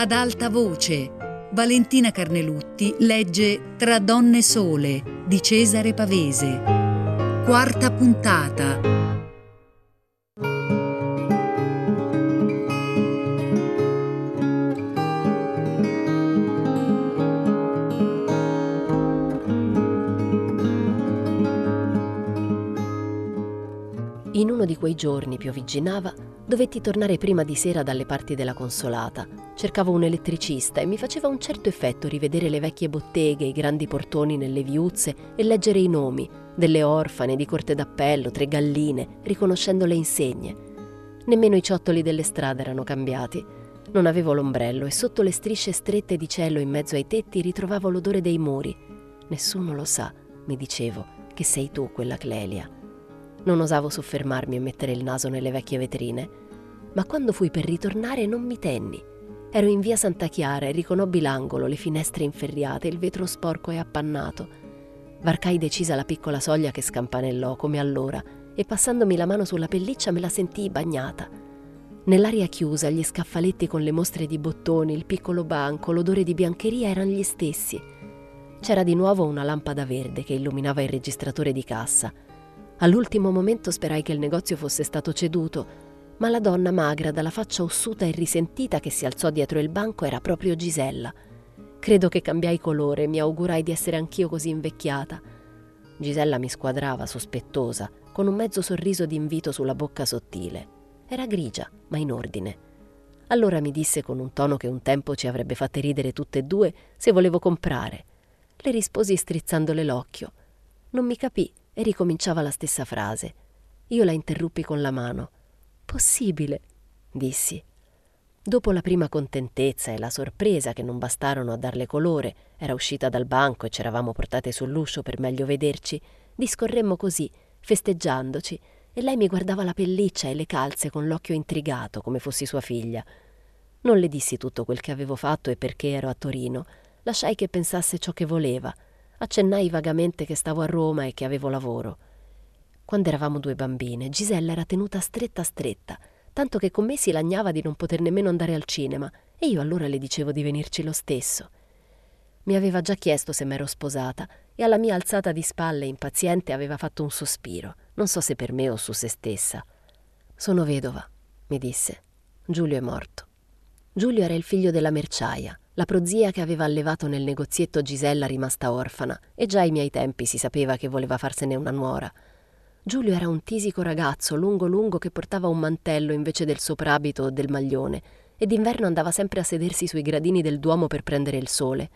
Ad alta voce, Valentina Carnelutti legge Tra donne sole di Cesare Pavese. Quarta puntata. In uno di quei giorni piovigginava, dovetti tornare prima di sera dalle parti della consolata. Cercavo un elettricista e mi faceva un certo effetto rivedere le vecchie botteghe, i grandi portoni nelle viuzze e leggere i nomi delle orfane, di corte d'appello, tre galline, riconoscendo le insegne. Nemmeno i ciottoli delle strade erano cambiati. Non avevo l'ombrello e sotto le strisce strette di cielo in mezzo ai tetti ritrovavo l'odore dei muri. Nessuno lo sa, mi dicevo, che sei tu quella Clelia. Non osavo soffermarmi a mettere il naso nelle vecchie vetrine, ma quando fui per ritornare non mi tenni. Ero in via Santa Chiara e riconobbi l'angolo, le finestre inferriate, il vetro sporco e appannato. Varcai decisa la piccola soglia che scampanellò come allora e passandomi la mano sulla pelliccia me la sentii bagnata. Nell'aria chiusa, gli scaffaletti con le mostre di bottoni, il piccolo banco, l'odore di biancheria erano gli stessi. C'era di nuovo una lampada verde che illuminava il registratore di cassa All'ultimo momento sperai che il negozio fosse stato ceduto, ma la donna magra, dalla faccia ossuta e risentita che si alzò dietro il banco era proprio Gisella. Credo che cambiai colore e mi augurai di essere anch'io così invecchiata. Gisella mi squadrava, sospettosa, con un mezzo sorriso di invito sulla bocca sottile. Era grigia, ma in ordine. Allora mi disse con un tono che un tempo ci avrebbe fatte ridere tutte e due se volevo comprare. Le risposi strizzandole l'occhio. Non mi capì e ricominciava la stessa frase. Io la interruppi con la mano. Possibile, dissi. Dopo la prima contentezza e la sorpresa che non bastarono a darle colore, era uscita dal banco e ci eravamo portate sull'uscio per meglio vederci, discorremmo così, festeggiandoci, e lei mi guardava la pelliccia e le calze con l'occhio intrigato, come fossi sua figlia. Non le dissi tutto quel che avevo fatto e perché ero a Torino. Lasciai che pensasse ciò che voleva – Accennai vagamente che stavo a Roma e che avevo lavoro. Quando eravamo due bambine, Gisella era tenuta stretta stretta, tanto che con me si lagnava di non poter nemmeno andare al cinema, e io allora le dicevo di venirci lo stesso. Mi aveva già chiesto se m'ero sposata, e alla mia alzata di spalle impaziente aveva fatto un sospiro, non so se per me o su se stessa. Sono vedova, mi disse. Giulio è morto. Giulio era il figlio della merciaia, la prozia che aveva allevato nel negozietto Gisella rimasta orfana, e già ai miei tempi si sapeva che voleva farsene una nuora. Giulio era un tisico ragazzo, lungo lungo, che portava un mantello invece del soprabito o del maglione, e d'inverno andava sempre a sedersi sui gradini del Duomo per prendere il sole.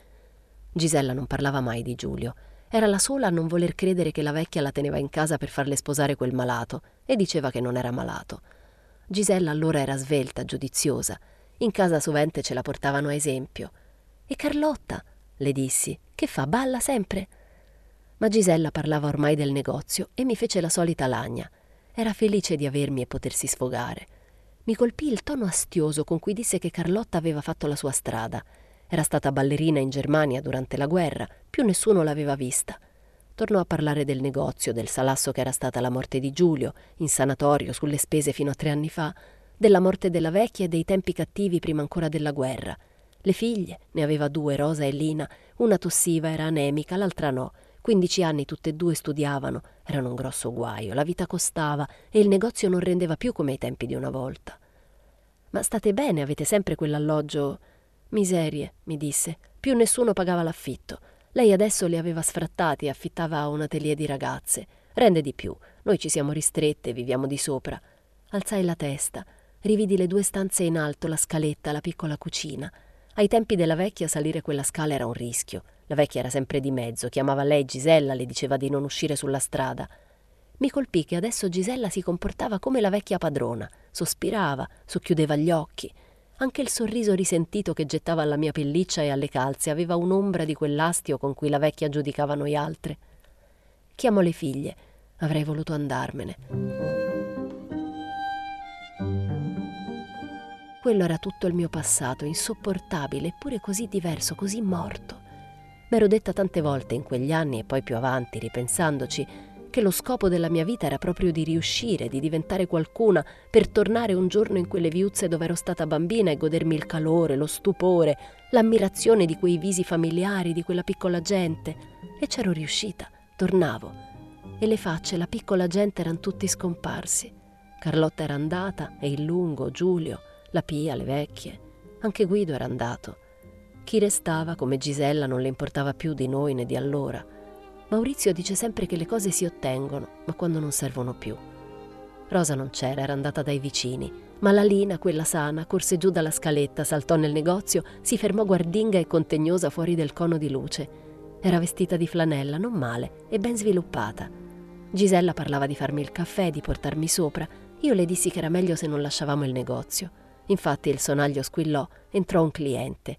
Gisella non parlava mai di Giulio. Era la sola a non voler credere che la vecchia la teneva in casa per farle sposare quel malato, e diceva che non era malato. Gisella allora era svelta, giudiziosa, in casa sovente ce la portavano a esempio. E Carlotta, le dissi, che fa, balla sempre? Ma Gisella parlava ormai del negozio e mi fece la solita lagna. Era felice di avermi e potersi sfogare. Mi colpì il tono astioso con cui disse che Carlotta aveva fatto la sua strada. Era stata ballerina in Germania durante la guerra, più nessuno l'aveva vista. Tornò a parlare del negozio, del salasso che era stata la morte di Giulio, in sanatorio sulle spese fino a tre anni fa, della morte della vecchia e dei tempi cattivi prima ancora della guerra. Le figlie, ne aveva due, Rosa e Lina, una tossiva, era anemica, l'altra no. Quindici anni tutte e due studiavano, erano un grosso guaio, la vita costava e il negozio non rendeva più come ai tempi di una volta. Ma state bene, avete sempre quell'alloggio? Miserie, mi disse, più nessuno pagava l'affitto. Lei adesso li aveva sfrattati e affittava a un atelier di ragazze. Rende di più, noi ci siamo ristrette, viviamo di sopra. Alzai la testa, rividi le due stanze in alto, la scaletta, la piccola cucina. Ai tempi della vecchia salire quella scala era un rischio. La vecchia era sempre di mezzo, chiamava lei Gisella, le diceva di non uscire sulla strada. Mi colpì che adesso Gisella si comportava come la vecchia padrona, sospirava, socchiudeva gli occhi. Anche il sorriso risentito che gettava alla mia pelliccia e alle calze aveva un'ombra di quell'astio con cui la vecchia giudicava noi altre. Chiamo le figlie. Avrei voluto andarmene. Quello era tutto il mio passato, insopportabile, eppure così diverso, così morto. M'ero detta tante volte in quegli anni e poi più avanti, ripensandoci, che lo scopo della mia vita era proprio di riuscire, di diventare qualcuna, per tornare un giorno in quelle viuzze dove ero stata bambina e godermi il calore, lo stupore, l'ammirazione di quei visi familiari, di quella piccola gente. E c'ero riuscita, tornavo. E le facce, la piccola gente erano tutti scomparsi. Carlotta era andata, e il lungo, Giulio, la Pia, le vecchie. Anche Guido era andato. Chi restava, come Gisella, non le importava più di noi né di allora. Maurizio dice sempre che le cose si ottengono, ma quando non servono più. Rosa non c'era, era andata dai vicini, ma la Lina, quella sana, corse giù dalla scaletta, saltò nel negozio, si fermò guardinga e contegnosa fuori del cono di luce. Era vestita di flanella, non male, e ben sviluppata. Gisella parlava di farmi il caffè, di portarmi sopra. Io le dissi che era meglio se non lasciavamo il negozio. Infatti il sonaglio squillò, entrò un cliente.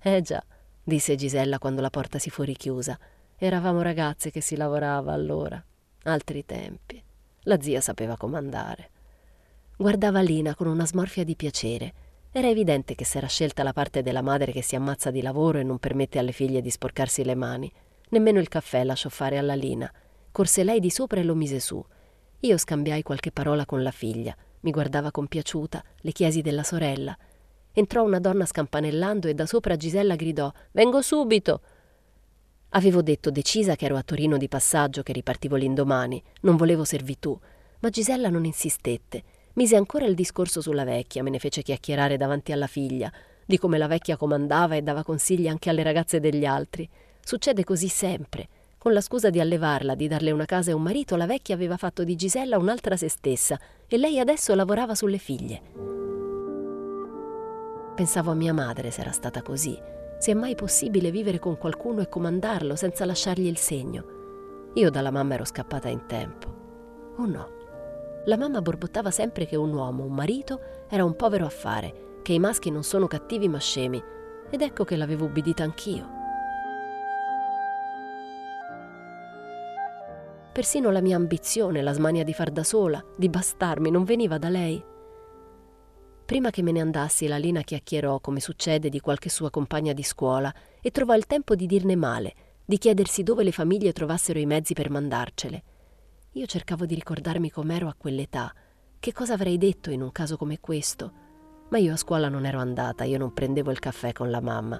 Eh già, disse Gisella quando la porta si fu richiusa. Eravamo ragazze che si lavorava allora. Altri tempi. La zia sapeva comandare. Guardava Lina con una smorfia di piacere. Era evidente che s'era scelta la parte della madre che si ammazza di lavoro e non permette alle figlie di sporcarsi le mani. Nemmeno il caffè lasciò fare alla Lina. Corse lei di sopra e lo mise su. Io scambiai qualche parola con la figlia. Mi guardava compiaciuta, le chiesi della sorella. Entrò una donna scampanellando e da sopra Gisella gridò Vengo subito. Avevo detto decisa che ero a Torino di passaggio, che ripartivo l'indomani, non volevo servitù, ma Gisella non insistette. Mise ancora il discorso sulla vecchia, me ne fece chiacchierare davanti alla figlia, di come la vecchia comandava e dava consigli anche alle ragazze degli altri. Succede così sempre. Con la scusa di allevarla, di darle una casa e un marito, la vecchia aveva fatto di Gisella un'altra se stessa e lei adesso lavorava sulle figlie. Pensavo a mia madre se era stata così se è mai possibile vivere con qualcuno e comandarlo senza lasciargli il segno. Io dalla mamma ero scappata in tempo. O oh no? La mamma borbottava sempre che un uomo, un marito, era un povero affare, che i maschi non sono cattivi ma scemi, ed ecco che l'avevo ubbidita anch'io. Persino la mia ambizione, la smania di far da sola, di bastarmi, non veniva da lei. Prima che me ne andassi, la Lina chiacchierò, come succede, di qualche sua compagna di scuola e trovò il tempo di dirne male, di chiedersi dove le famiglie trovassero i mezzi per mandarcele. Io cercavo di ricordarmi com'ero a quell'età, che cosa avrei detto in un caso come questo. Ma io a scuola non ero andata, io non prendevo il caffè con la mamma.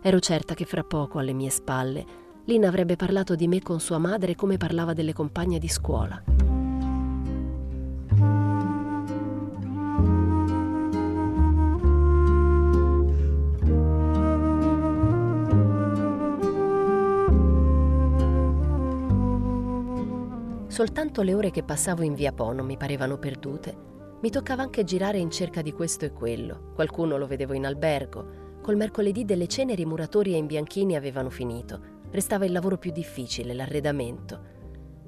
Ero certa che fra poco, alle mie spalle, Lina avrebbe parlato di me con sua madre come parlava delle compagne di scuola. Soltanto le ore che passavo in via Po non mi parevano perdute. Mi toccava anche girare in cerca di questo e quello. Qualcuno lo vedevo in albergo. Col mercoledì delle ceneri i muratori e imbianchini avevano finito. Restava il lavoro più difficile, l'arredamento.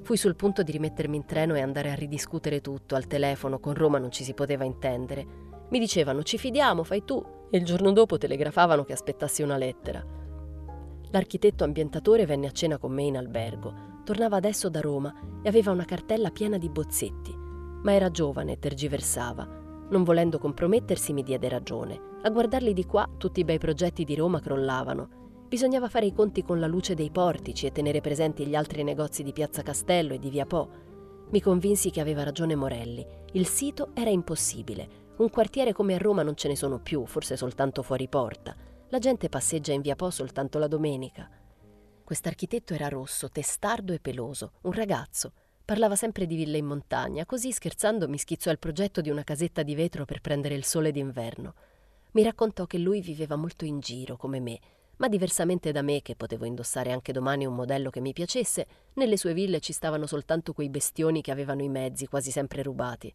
Fui sul punto di rimettermi in treno e andare a ridiscutere tutto. Al telefono, con Roma non ci si poteva intendere. Mi dicevano ci fidiamo, fai tu. E il giorno dopo telegrafavano che aspettassi una lettera. L'architetto ambientatore venne a cena con me in albergo. Tornava adesso da Roma e aveva una cartella piena di bozzetti, ma era giovane e tergiversava. Non volendo compromettersi mi diede ragione. A guardarli di qua tutti i bei progetti di Roma crollavano. Bisognava fare i conti con la luce dei portici e tenere presenti gli altri negozi di Piazza Castello e di Via Po. Mi convinsi che aveva ragione Morelli. Il sito era impossibile. Un quartiere come a Roma non ce ne sono più, forse soltanto fuori porta. La gente passeggia in Via Po soltanto la domenica. Quest'architetto era rosso, testardo e peloso, un ragazzo. Parlava sempre di ville in montagna, così scherzando mi schizzò il progetto di una casetta di vetro per prendere il sole d'inverno. Mi raccontò che lui viveva molto in giro, come me, ma diversamente da me, che potevo indossare anche domani un modello che mi piacesse, nelle sue ville ci stavano soltanto quei bestioni che avevano i mezzi, quasi sempre rubati.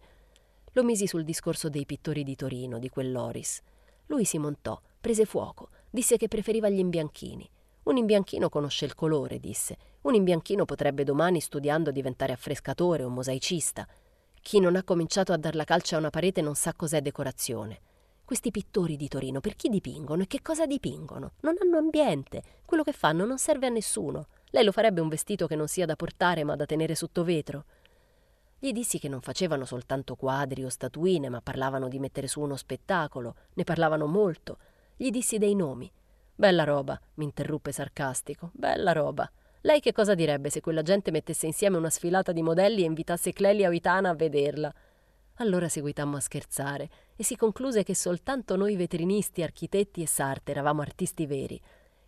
Lo misi sul discorso dei pittori di Torino, di quell'Oris. Lui si montò, prese fuoco, disse che preferiva gli imbianchini. Un imbianchino conosce il colore, disse. Un imbianchino potrebbe domani, studiando, diventare affrescatore o mosaicista. Chi non ha cominciato a dar la calcia a una parete non sa cos'è decorazione. Questi pittori di Torino per chi dipingono e che cosa dipingono? Non hanno ambiente. Quello che fanno non serve a nessuno. Lei lo farebbe un vestito che non sia da portare ma da tenere sotto vetro. Gli dissi che non facevano soltanto quadri o statuine, ma parlavano di mettere su uno spettacolo, ne parlavano molto. Gli dissi dei nomi. Bella roba, mi interruppe sarcastico. Bella roba. Lei che cosa direbbe se quella gente mettesse insieme una sfilata di modelli e invitasse Clelia Oitana a vederla? Allora seguitammo a scherzare e si concluse che soltanto noi vetrinisti, architetti e sarte eravamo artisti veri.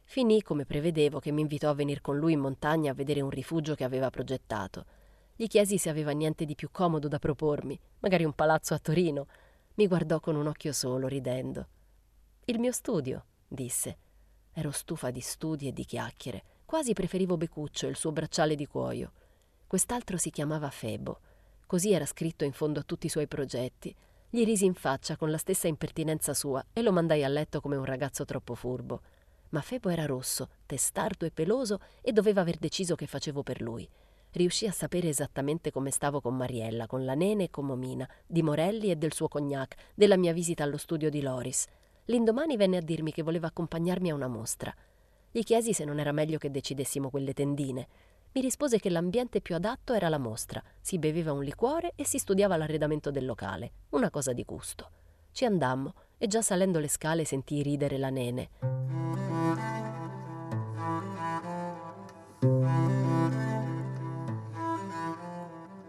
Finì, come prevedevo, che mi invitò a venire con lui in montagna a vedere un rifugio che aveva progettato. Gli chiesi se aveva niente di più comodo da propormi, magari un palazzo a Torino. Mi guardò con un occhio solo, ridendo. Il mio studio, disse. Ero stufa di studi e di chiacchiere. Quasi preferivo Becuccio e il suo bracciale di cuoio. Quest'altro si chiamava Febo. Così era scritto in fondo a tutti i suoi progetti. Gli risi in faccia con la stessa impertinenza sua e lo mandai a letto come un ragazzo troppo furbo. Ma Febo era rosso, testardo e peloso e doveva aver deciso che facevo per lui. Riuscì a sapere esattamente come stavo con Mariella, con la nene e con Momina, di Morelli e del suo cognac, della mia visita allo studio di Loris. L'indomani venne a dirmi che voleva accompagnarmi a una mostra. Gli chiesi se non era meglio che decidessimo quelle tendine mi rispose che l'ambiente più adatto era la mostra, si beveva un liquore e si studiava l'arredamento del locale, una cosa di gusto. Ci andammo e già salendo le scale sentii ridere la nene.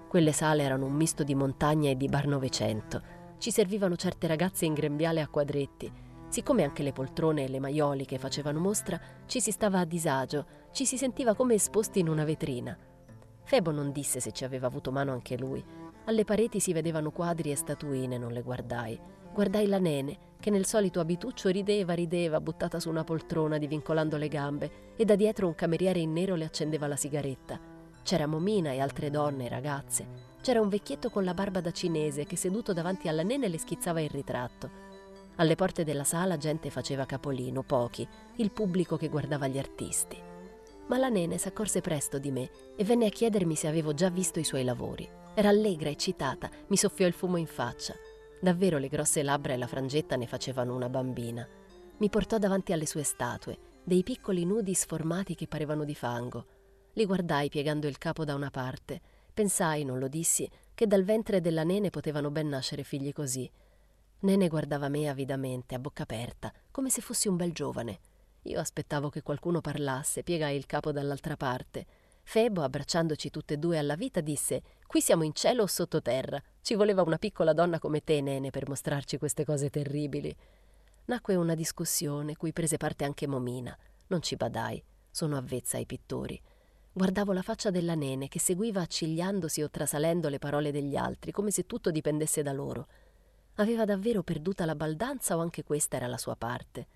Quelle sale erano un misto di montagna e di bar novecento. Ci servivano certe ragazze in grembiale a quadretti, Siccome anche le poltrone e le maioliche facevano mostra, ci si stava a disagio, ci si sentiva come esposti in una vetrina. Febo non disse se ci aveva avuto mano anche lui. Alle pareti si vedevano quadri e statuine, non le guardai. Guardai la nene, che nel solito abituccio rideva, rideva, buttata su una poltrona, divincolando le gambe, e da dietro un cameriere in nero le accendeva la sigaretta. C'era Momina e altre donne e ragazze. C'era un vecchietto con la barba da cinese che seduto davanti alla nene le schizzava il ritratto. Alle porte della sala gente faceva capolino, pochi, il pubblico che guardava gli artisti. Ma la nene s'accorse presto di me e venne a chiedermi se avevo già visto i suoi lavori. Era allegra, eccitata, mi soffiò il fumo in faccia. Davvero le grosse labbra e la frangetta ne facevano una bambina. Mi portò davanti alle sue statue, dei piccoli nudi sformati che parevano di fango. Li guardai piegando il capo da una parte. Pensai, non lo dissi, che dal ventre della nene potevano ben nascere figli così. Nene guardava me avidamente, a bocca aperta, come se fossi un bel giovane. Io aspettavo che qualcuno parlasse, piegai il capo dall'altra parte. Febo, abbracciandoci tutte e due alla vita, disse Qui siamo in cielo o sottoterra. Ci voleva una piccola donna come te, Nene, per mostrarci queste cose terribili. Nacque una discussione, cui prese parte anche Momina. Non ci badai, sono avvezza ai pittori. Guardavo la faccia della nene che seguiva accigliandosi o trasalendo le parole degli altri, come se tutto dipendesse da loro. Aveva davvero perduta la baldanza o anche questa era la sua parte?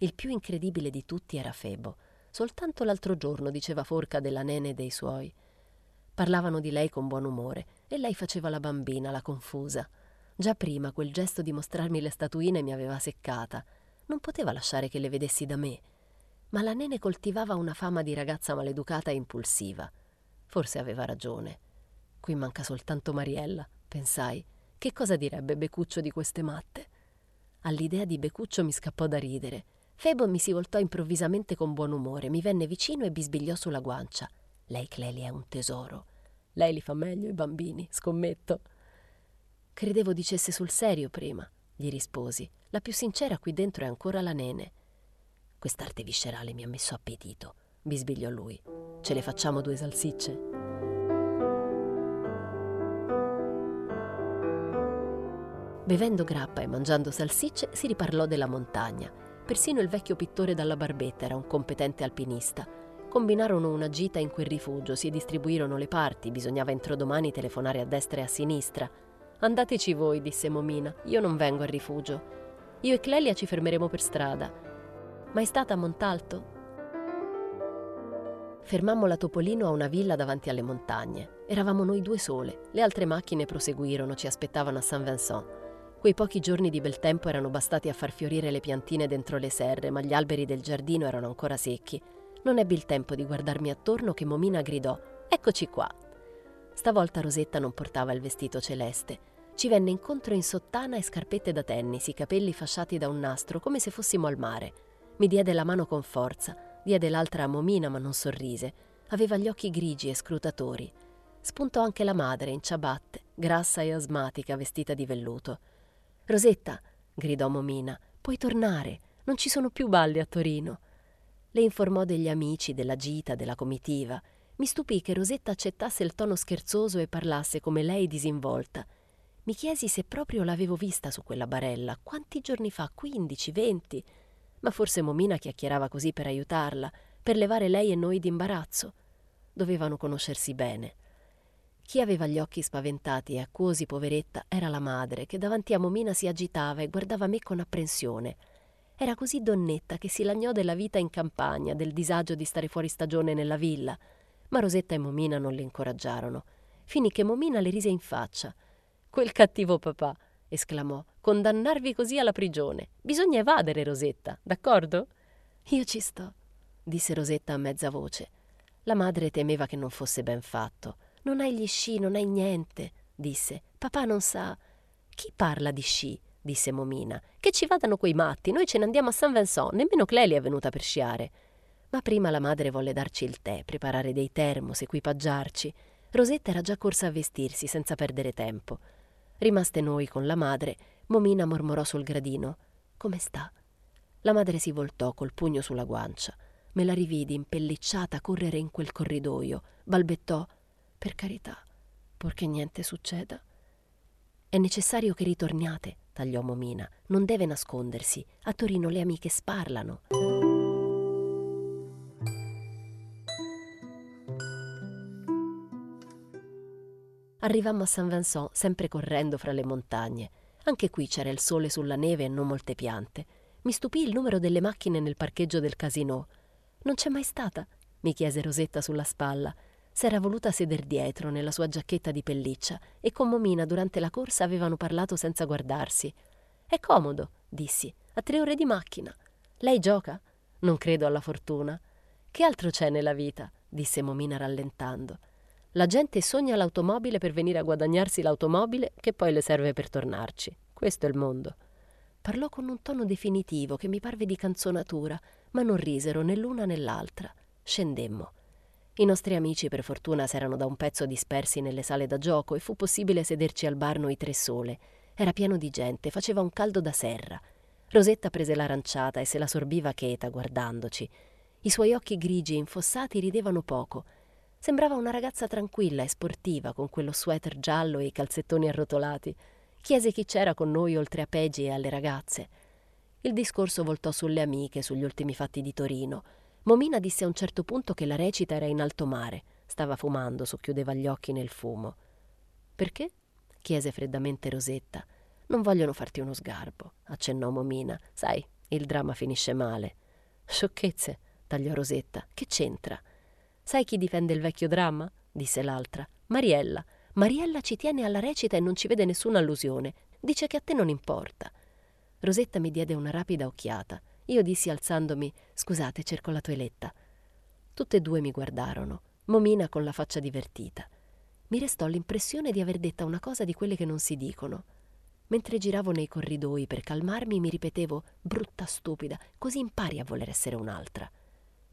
Il più incredibile di tutti era Febo. Soltanto l'altro giorno diceva Forca della nene e dei suoi. Parlavano di lei con buon umore e lei faceva la bambina, la confusa. Già prima quel gesto di mostrarmi le statuine mi aveva seccata. Non poteva lasciare che le vedessi da me. Ma la nene coltivava una fama di ragazza maleducata e impulsiva. Forse aveva ragione. Qui manca soltanto Mariella, pensai. Che cosa direbbe Becuccio di queste matte? All'idea di Becuccio mi scappò da ridere. Febo mi si voltò improvvisamente con buon umore, mi venne vicino e bisbigliò sulla guancia. Lei, Cleli, è un tesoro. Lei li fa meglio i bambini, scommetto. Credevo dicesse sul serio prima, gli risposi. La più sincera qui dentro è ancora la nene. Quest'arte viscerale mi ha messo appetito, bisbigliò lui. Ce le facciamo due salsicce? Bevendo grappa e mangiando salsicce si riparlò della montagna. Persino il vecchio pittore dalla barbetta era un competente alpinista. Combinarono una gita in quel rifugio, si distribuirono le parti, bisognava entro domani telefonare a destra e a sinistra. Andateci voi, disse Momina, io non vengo al rifugio. Io e Clelia ci fermeremo per strada. Ma è stata a Montalto? Fermammo la Topolino a una villa davanti alle montagne. Eravamo noi due sole. Le altre macchine proseguirono, ci aspettavano a Saint Vincent. Quei pochi giorni di bel tempo erano bastati a far fiorire le piantine dentro le serre, ma gli alberi del giardino erano ancora secchi. Non ebbi il tempo di guardarmi attorno che Momina gridò: Eccoci qua! Stavolta Rosetta non portava il vestito celeste. Ci venne incontro in sottana e scarpette da tennis, i capelli fasciati da un nastro, come se fossimo al mare. Mi diede la mano con forza, diede l'altra a Momina, ma non sorrise. Aveva gli occhi grigi e scrutatori. Spuntò anche la madre in ciabatte, grassa e asmatica, vestita di velluto. Rosetta, gridò Momina, puoi tornare, non ci sono più balli a Torino. Le informò degli amici, della gita, della comitiva. Mi stupì che Rosetta accettasse il tono scherzoso e parlasse come lei disinvolta. Mi chiesi se proprio l'avevo vista su quella barella. Quanti giorni fa? Quindici, venti? Ma forse Momina chiacchierava così per aiutarla, per levare lei e noi d'imbarazzo. Dovevano conoscersi bene. Chi aveva gli occhi spaventati e acquosi, poveretta, era la madre, che davanti a Momina si agitava e guardava me con apprensione. Era così donnetta che si lagnò della vita in campagna, del disagio di stare fuori stagione nella villa. Ma Rosetta e Momina non le incoraggiarono. Finì che Momina le rise in faccia. Quel cattivo papà, esclamò, condannarvi così alla prigione. Bisogna evadere, Rosetta, d'accordo? Io ci sto, disse Rosetta a mezza voce. La madre temeva che non fosse ben fatto. Non hai gli sci, non hai niente, disse. Papà non sa. Chi parla di sci? disse Momina. Che ci vadano quei matti, noi ce ne andiamo a San Vincent, nemmeno Clelia è venuta per sciare. Ma prima la madre volle darci il tè, preparare dei termos, equipaggiarci. Rosetta era già corsa a vestirsi senza perdere tempo. Rimaste noi con la madre, Momina mormorò sul gradino: Come sta? La madre si voltò col pugno sulla guancia. Me la rividi impellicciata correre in quel corridoio. Balbettò: Per carità, purché niente succeda. È necessario che ritorniate, tagliò Momina. Non deve nascondersi. A Torino le amiche sparlano. Arrivammo a San Vincent, sempre correndo fra le montagne. Anche qui c'era il sole sulla neve e non molte piante. Mi stupì il numero delle macchine nel parcheggio del casino. Non c'è mai stata? mi chiese Rosetta sulla spalla. S'era voluta seder dietro nella sua giacchetta di pelliccia e con Momina durante la corsa avevano parlato senza guardarsi. È comodo, dissi, a tre ore di macchina. Lei gioca? Non credo alla fortuna. Che altro c'è nella vita? disse Momina rallentando. La gente sogna l'automobile per venire a guadagnarsi l'automobile che poi le serve per tornarci. Questo è il mondo. Parlò con un tono definitivo che mi parve di canzonatura, ma non risero né l'una né l'altra. Scendemmo. I nostri amici per fortuna s'erano da un pezzo dispersi nelle sale da gioco e fu possibile sederci al bar noi tre sole. Era pieno di gente, faceva un caldo da serra. Rosetta prese l'aranciata e se la sorbiva cheta guardandoci. I suoi occhi grigi e infossati ridevano poco Sembrava una ragazza tranquilla e sportiva, con quello sweater giallo e i calzettoni arrotolati. Chiese chi c'era con noi oltre a Peggy e alle ragazze. Il discorso voltò sulle amiche, sugli ultimi fatti di Torino. Momina disse a un certo punto che la recita era in alto mare. Stava fumando, socchiudeva gli occhi nel fumo. Perché? chiese freddamente Rosetta. Non vogliono farti uno sgarbo, accennò Momina. Sai, il dramma finisce male. Sciocchezze, tagliò Rosetta. Che c'entra? Sai chi difende il vecchio dramma? disse l'altra. Mariella. Mariella ci tiene alla recita e non ci vede nessuna allusione. Dice che a te non importa. Rosetta mi diede una rapida occhiata. Io dissi alzandomi: Scusate, cerco la toeletta. Tutte e due mi guardarono, Momina con la faccia divertita. Mi restò l'impressione di aver detta una cosa di quelle che non si dicono. Mentre giravo nei corridoi per calmarmi, mi ripetevo: Brutta stupida, così impari a voler essere un'altra.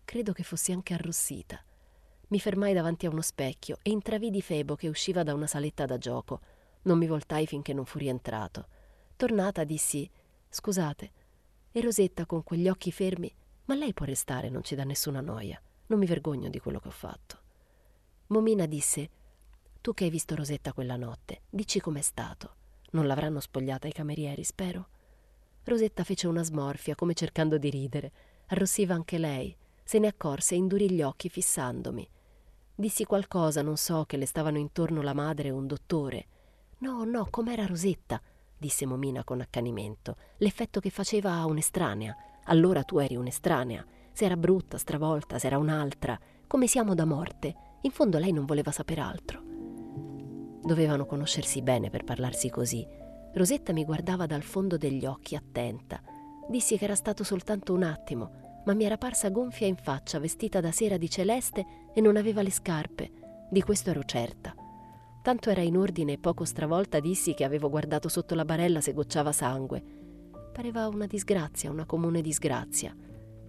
Credo che fossi anche arrossita. Mi fermai davanti a uno specchio e intravidi Febo che usciva da una saletta da gioco. Non mi voltai finché non fu rientrato. Tornata dissi: Scusate. E Rosetta con quegli occhi fermi: Ma lei può restare, non ci dà nessuna noia. Non mi vergogno di quello che ho fatto. Momina disse: Tu che hai visto Rosetta quella notte, dici com'è stato. Non l'avranno spogliata i camerieri, spero. Rosetta fece una smorfia, come cercando di ridere. Arrossiva anche lei. Se ne accorse e indurì gli occhi fissandomi. Dissi qualcosa, non so, che le stavano intorno la madre e un dottore. No, no, com'era Rosetta, disse Momina con accanimento, l'effetto che faceva a un'estranea. Allora tu eri un'estranea. Se era brutta, stravolta, se era un'altra, come siamo da morte. In fondo lei non voleva sapere altro. Dovevano conoscersi bene per parlarsi così. Rosetta mi guardava dal fondo degli occhi, attenta. Dissi che era stato soltanto un attimo, ma mi era parsa gonfia in faccia, vestita da sera di celeste e non aveva le scarpe. Di questo ero certa. Tanto era in ordine e poco stravolta dissi che avevo guardato sotto la barella se gocciava sangue. Pareva una disgrazia, una comune disgrazia.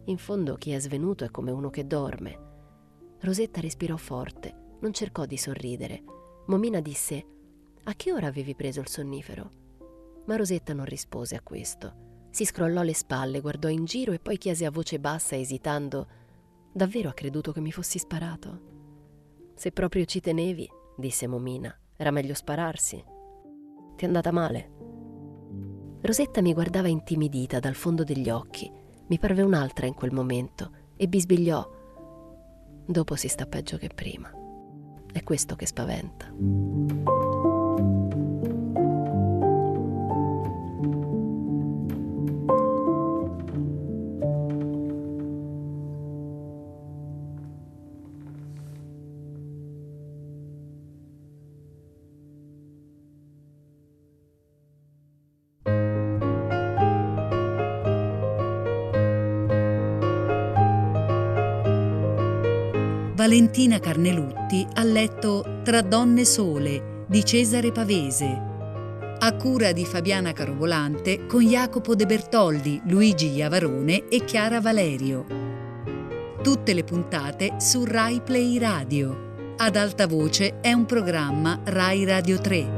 In fondo chi è svenuto è come uno che dorme. Rosetta respirò forte, non cercò di sorridere. Momina disse: A che ora avevi preso il sonnifero? Ma Rosetta non rispose a questo. Si scrollò le spalle, guardò in giro e poi chiese a voce bassa, esitando: Davvero ha creduto che mi fossi sparato? Se proprio ci tenevi, disse Momina, era meglio spararsi. Ti è andata male? Rosetta mi guardava intimidita dal fondo degli occhi. Mi parve un'altra in quel momento e bisbigliò. Dopo si sta peggio che prima. È questo che spaventa. Valentina Carnelutti ha letto Tra donne sole di Cesare Pavese, a cura di Fabiana Carovolante con Jacopo De Bertoldi, Luigi Iavarone e Chiara Valerio. Tutte le puntate su Rai Play Radio. Ad alta voce è un programma Rai Radio 3.